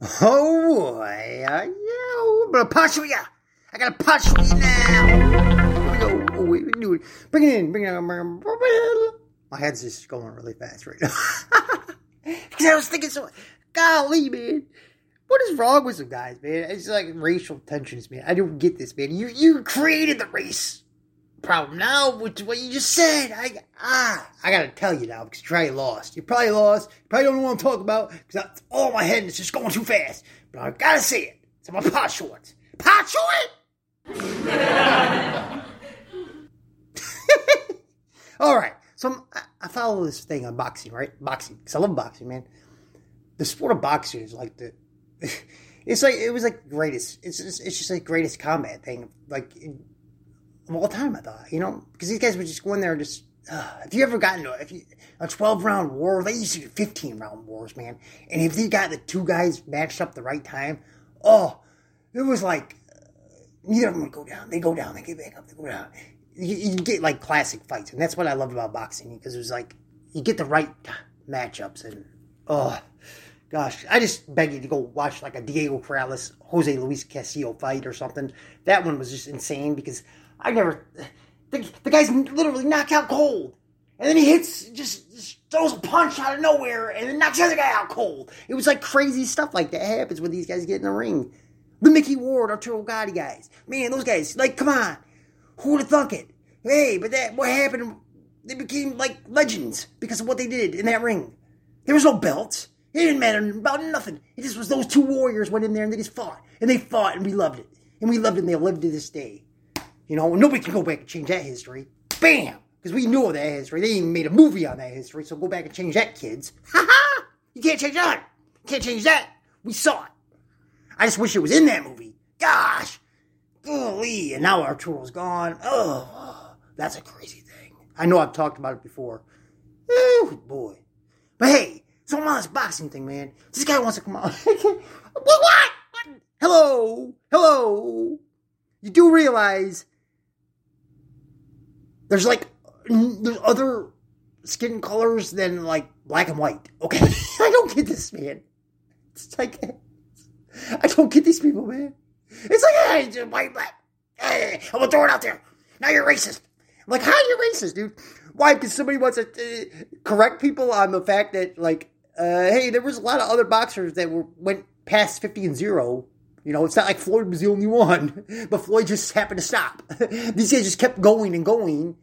Oh boy, uh, yeah, I'm gonna punch you. I gotta punch you now. Here we go. Oh, wait, we do it. Bring it in. Bring it in. My head's just going really fast right now. Because I was thinking so. Golly, man. What is wrong with some guys, man? It's like racial tensions, man. I don't get this, man. You you created the race problem now with what you just said. I ah, I gotta tell you now because you're probably lost. You're probably lost. You probably don't know what I'm talking about because all my head is just going too fast. But I gotta say it. It's my pot shorts. Pot short. all right. So I- I follow this thing on boxing, right? Boxing because I love boxing, man. The sport of boxing is like the. It's like it was like greatest. It's just, it's just like greatest combat thing. Like of all time, I thought, you know, because these guys would just go in there and just. Uh, if you ever got into if you, a twelve round war, they used to do fifteen round wars, man. And if you got the two guys matched up the right time, oh, it was like uh, neither of them would go down. They go down, they get back up, they go down. You, you get like classic fights, and that's what I loved about boxing because it was like you get the right matchups, and oh gosh, I just beg you to go watch like a Diego Corrales, Jose Luis Castillo fight or something. That one was just insane because I never. The, the guy's literally knocked out cold. And then he hits, just, just throws a punch out of nowhere and then knocks the other guy out cold. It was like crazy stuff like that happens when these guys get in the ring. The Micky Ward, Arturo Gatti guys. Man, those guys, like, come on. Who would have thunk it? Hey, but that, what happened? They became like legends because of what they did in that ring. There was no belts. It didn't matter about nothing. It just was those two warriors went in there and they just fought. And they fought and we loved it. And we loved it and they live to this day. You know, nobody can go back and change that history. Bam! Because we know that history. They even made a movie on that history, so go back and change that, kids. Ha ha! You can't change that. You can't change that. We saw it. I just wish it was in that movie. Gosh! Golly! And now Arturo's gone. Oh, that's a crazy thing. I know I've talked about it before. Oh, boy. But hey, so I'm on this boxing thing, man. This guy wants to come on. what? What? Hello? Hello? You do realize there's like there's other skin colors than like black and white. Okay, I don't get this, man. It's like I don't get these people, man. It's like hey, white, black. Hey, I'm gonna throw it out there. Now you're racist. I'm like, how are you racist, dude? Why? Because somebody wants to uh, correct people on the fact that like, uh, hey, there was a lot of other boxers that were went past fifty and zero. You know, it's not like Floyd was the only one, but Floyd just happened to stop. These guys just kept going and going,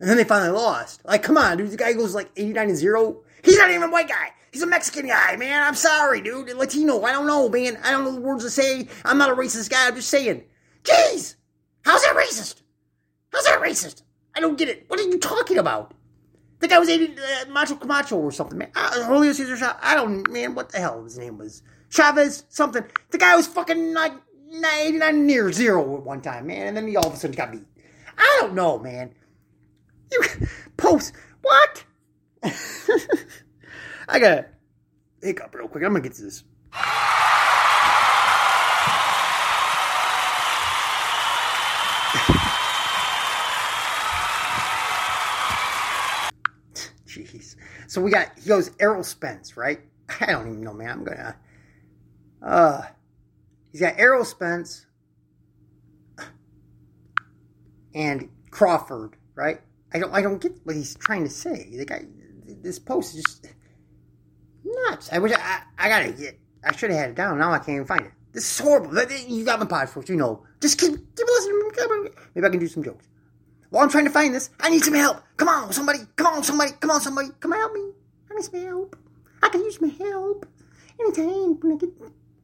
and then they finally lost. Like, come on, dude. The guy goes like 89 and 0. He's not even a white guy. He's a Mexican guy, man. I'm sorry, dude. Latino. I don't know, man. I don't know the words to say. I'm not a racist guy. I'm just saying. Jeez! How's that racist? How's that racist? I don't get it. What are you talking about? The guy was 80, uh, Macho Camacho or something, man. Uh, Julio Cesar Chavez. I don't, man, what the hell his name was? Chavez, something. The guy was fucking like 89 near zero at one time, man. And then he all of a sudden got beat. I don't know, man. You post what? I gotta hiccup real quick. I'm gonna get to this. Jeez. So we got he goes Errol Spence, right? I don't even know, man. I'm gonna uh he's got Errol Spence and Crawford, right? I don't I don't get what he's trying to say. The guy this post is just nuts. I wish I I gotta get I should have had it down. Now I can't even find it. This is horrible. You got my podcast, you know. Just keep keep listening. Maybe I can do some jokes. While I'm trying to find this, I need some help. Come on, somebody. Come on, somebody. Come on, somebody. Come help me. I need some help. I can use my help anytime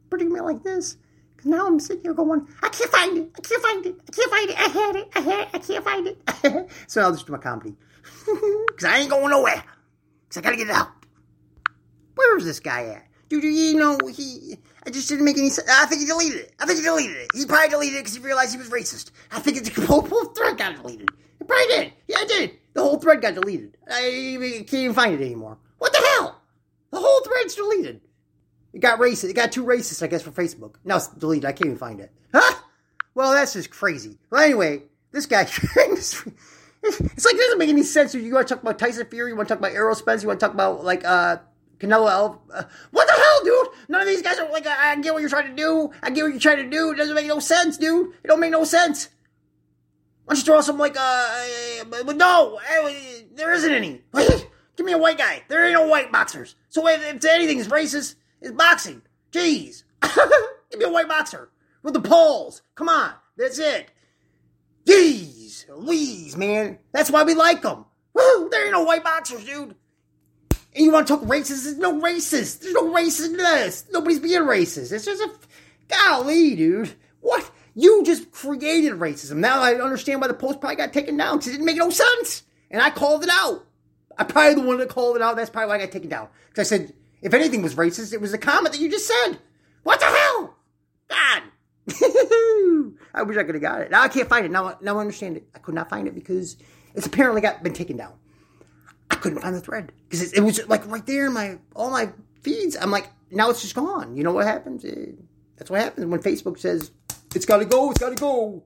I get predicament like this. Because now I'm sitting here going, I can't find it. I can't find it. I can't find it. I had it. I had it. I can't find it. so I'll just do my comedy. Because I ain't going nowhere. Because I got to get it out. Where is this guy at? Dude, you know, he. I just didn't make any sense. I think he deleted it. I think he deleted it. He probably deleted it because he realized he was racist. I think it's the whole, whole thread got deleted. It probably did. Yeah, it did. The whole thread got deleted. I can't even find it anymore. What the hell? The whole thread's deleted. It got racist. It got too racist, I guess, for Facebook. Now it's deleted. I can't even find it. Huh? Well, that's just crazy. Well, anyway, this guy. it's like it doesn't make any sense. You want to talk about Tyson Fury? You want to talk about Errol Spence? You want to talk about like uh Canelo. Uh, what the hell, dude? None of these guys are like. I, I get what you're trying to do. I get what you're trying to do. It doesn't make no sense, dude. It don't make no sense. Why don't you throw some like uh, but no, there isn't any. Give me a white guy. There ain't no white boxers. So if, if anything is racist, it's boxing. Jeez, give me a white boxer with the poles. Come on, that's it. Jeez, Louise, man, that's why we like them. Woo, there ain't no white boxers, dude. And you want to talk racist? There's no racist. There's no racist in this. Nobody's being racist. It's just a golly, dude. What? You just created racism. Now I understand why the post probably got taken down because it didn't make no sense. And I called it out. I'm probably the one that called it out. That's probably why I got taken down. Because I said, if anything was racist, it was the comment that you just said. What the hell? God. I wish I could have got it. Now I can't find it. Now, now I understand it. I could not find it because it's apparently got been taken down. I couldn't find the thread because it, it, was like right there in my all my feeds. I'm like, now it's just gone. You know what happens? It, that's what happens when Facebook says it's got to go. It's got to go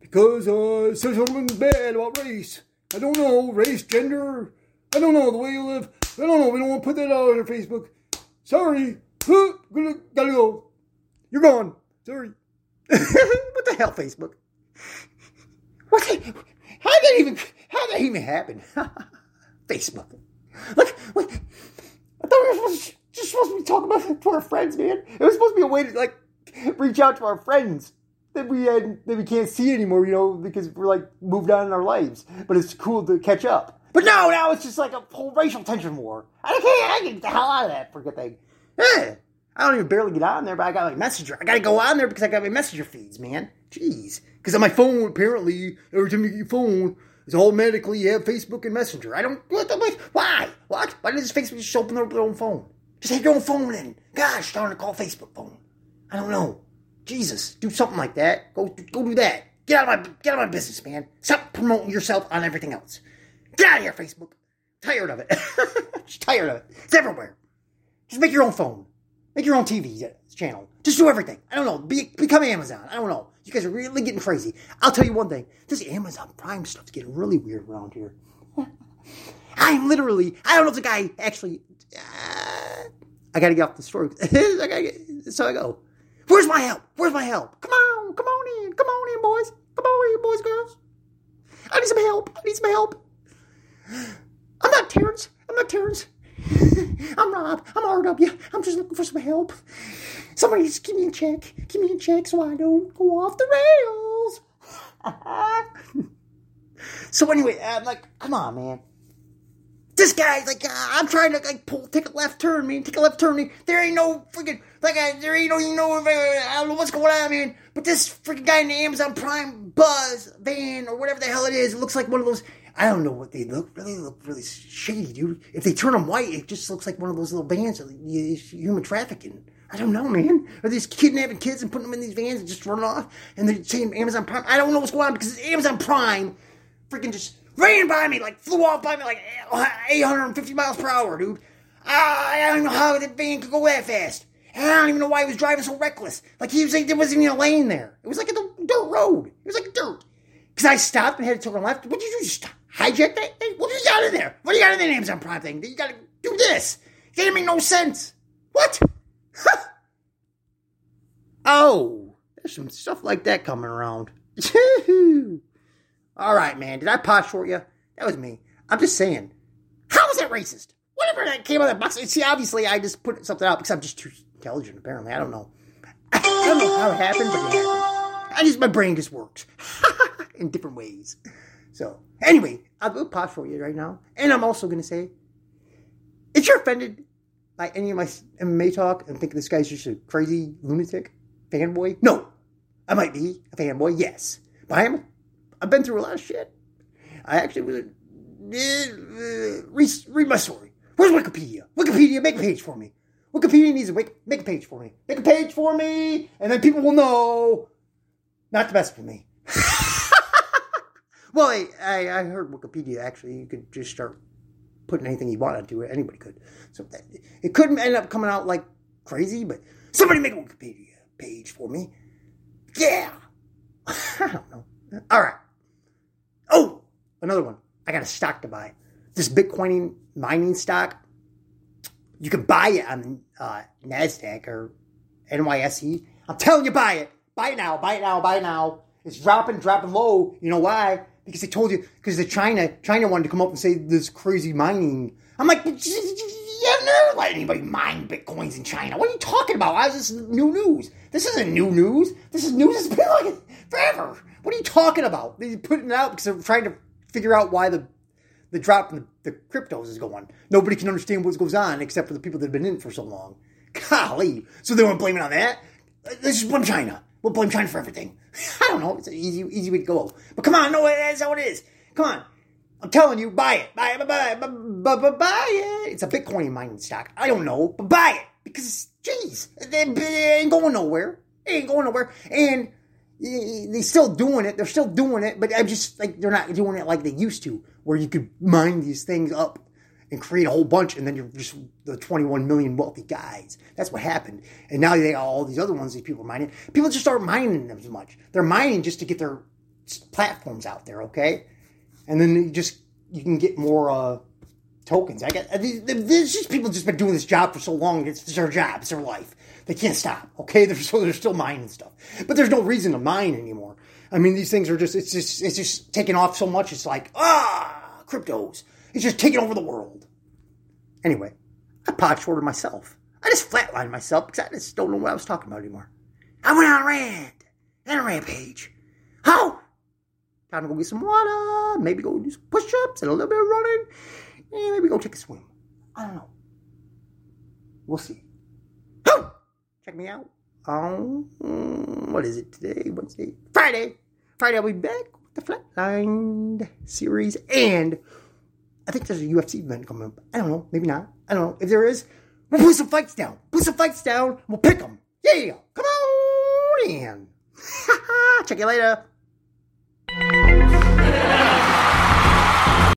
because uh, says something bad about race. I don't know race, gender. I don't know the way you live. I don't know. We don't want to put that out on Facebook. Sorry. Gotta go. You're gone. Sorry. what the hell, Facebook? What? How did that even? How did that even happen? Facebook. Look? I thought we were just supposed to be talking about to our friends, man. It was supposed to be a way to like reach out to our friends that we had that we can't see anymore, you know, because we're like moved on in our lives. But it's cool to catch up. But no, now it's just like a whole racial tension war. I can't. I get the hell out of that freaking thing. Yeah. I don't even barely get on there, but I got like Messenger. I gotta go on there because I got my Messenger feeds, man. Jeez. Because on my phone, apparently, every time you get your phone, it's automatically you have Facebook and Messenger. I don't. What the? Why? What? Why does Facebook just open up their own phone? Just have your own phone in. Gosh darn it, call Facebook phone. I don't know. Jesus, do something like that. Go, go do that. Get out of my, get out of my business, man. Stop promoting yourself on everything else. Get out of here, Facebook. Tired of it. Just tired of it. It's everywhere. Just make your own phone. Make your own TV channel. Just do everything. I don't know. Be, become Amazon. I don't know. You guys are really getting crazy. I'll tell you one thing. This Amazon Prime stuff's getting really weird around here. I'm literally. I don't know if the guy actually. Uh, I gotta get off the story. I gotta get, so I go. Where's my help? Where's my help? Come on, come on in, come on in, boys. Come on in, boys, girls. I need some help. I need some help. I'm not Terrence. I'm not Terrence. I'm Rob. I'm RW. I'm just looking for some help. Somebody just give me a check. Give me a check so I don't go off the rails. so anyway, I'm like, come on, man. This guy's like, uh, I'm trying to like pull, take a left turn, man. Take a left turn. Man. There ain't no freaking like, uh, there ain't no, you know, uh, I don't know what's going on, man. But this freaking guy in the Amazon Prime Buzz van or whatever the hell it is, it looks like one of those I don't know what they look. Really look really shady, dude. If they turn them white, it just looks like one of those little vans of human trafficking. I don't know, man. Are these kidnapping kids and putting them in these vans and just running off? And they're saying Amazon Prime. I don't know what's going on because Amazon Prime freaking just ran by me, like flew off by me like eh, 850 miles per hour, dude. Ah, I don't know how that van could go that fast. I don't even know why he was driving so reckless. Like he was like there wasn't even a lane there. It was like a dirt road. It was like dirt. Because I stopped and had to turn left. What did you do? Stop hijack that? Hey, what do you got in there? What do you got in the Amazon Prime thing? You got to do this. It didn't make no sense. What? oh, there's some stuff like that coming around. All right, man. Did I pot short you? That was me. I'm just saying. How was that racist? Whatever that came out of that box. See, obviously, I just put something out because I'm just too intelligent. Apparently, I don't know. I don't know how it happened, but it happened. I just my brain just works in different ways. So anyway, I'll go pause for you right now, and I'm also going to say, if you're offended by any of my MMA talk and think this guy's just a crazy lunatic fanboy, no, I might be a fanboy, yes, but I am. I've been through a lot of shit. I actually was. Uh, read, read my story. Where's Wikipedia? Wikipedia, make a page for me. Wikipedia needs to make, make a page for me. Make a page for me, and then people will know. Not the best for me. Well, I, I, heard Wikipedia actually you could just start putting anything you wanted to it. Anybody could. So that, it couldn't end up coming out like crazy, but somebody make a Wikipedia page for me. Yeah. I don't know. All right. Oh, another one. I got a stock to buy. This Bitcoin mining stock. You can buy it on uh, NASDAQ or NYSE. I'm telling you, buy it. Buy it now. Buy it now. Buy it now. It's dropping, dropping low. You know why? Because they told you, because the China, China wanted to come up and say this crazy mining. I'm like, yeah, never let anybody mine bitcoins in China. What are you talking about? Why is this new news? This isn't new news. This is news that's been like forever. What are you talking about? They're putting it out because they're trying to figure out why the the drop in the, the cryptos is going. Nobody can understand what goes on except for the people that have been in for so long. Golly. So they want to blame it on that? This is from China. We'll blame China for everything. I don't know. It's an easy, easy way to go. But come on, no, that's how it is. Come on. I'm telling you, buy it. Buy it, buy it, buy it, buy it, buy it. It's a Bitcoin mining stock. I don't know, but buy it. Because, jeez, it ain't going nowhere. It ain't going nowhere. And they're still doing it. They're still doing it, but I'm just like, they're not doing it like they used to, where you could mine these things up and create a whole bunch, and then you're just the 21 million wealthy guys. That's what happened. And now they all these other ones these people are mining. People just aren't mining them as much. They're mining just to get their platforms out there, okay? And then you just you can get more uh, tokens. I get there's just people just been doing this job for so long. It's their job. It's their life. They can't stop. Okay, they're so they're still mining stuff, but there's no reason to mine anymore. I mean, these things are just it's just it's just taking off so much. It's like ah, cryptos. It's just taking over the world. Anyway, I pod shorted myself. I just flatlined myself because I just don't know what I was talking about anymore. I went on a rant and a rampage. How? Time to go get some water, maybe go do some push ups and a little bit of running, and maybe go take a swim. I don't know. We'll see. Oh! Check me out on, what is it today? Wednesday? Friday. Friday, I'll be back the Flatlined series, and I think there's a UFC event coming up. I don't know, maybe not. I don't know. If there is, we'll put some fights down. Put some fights down, we'll pick them. Yeah, come on in. Check you later.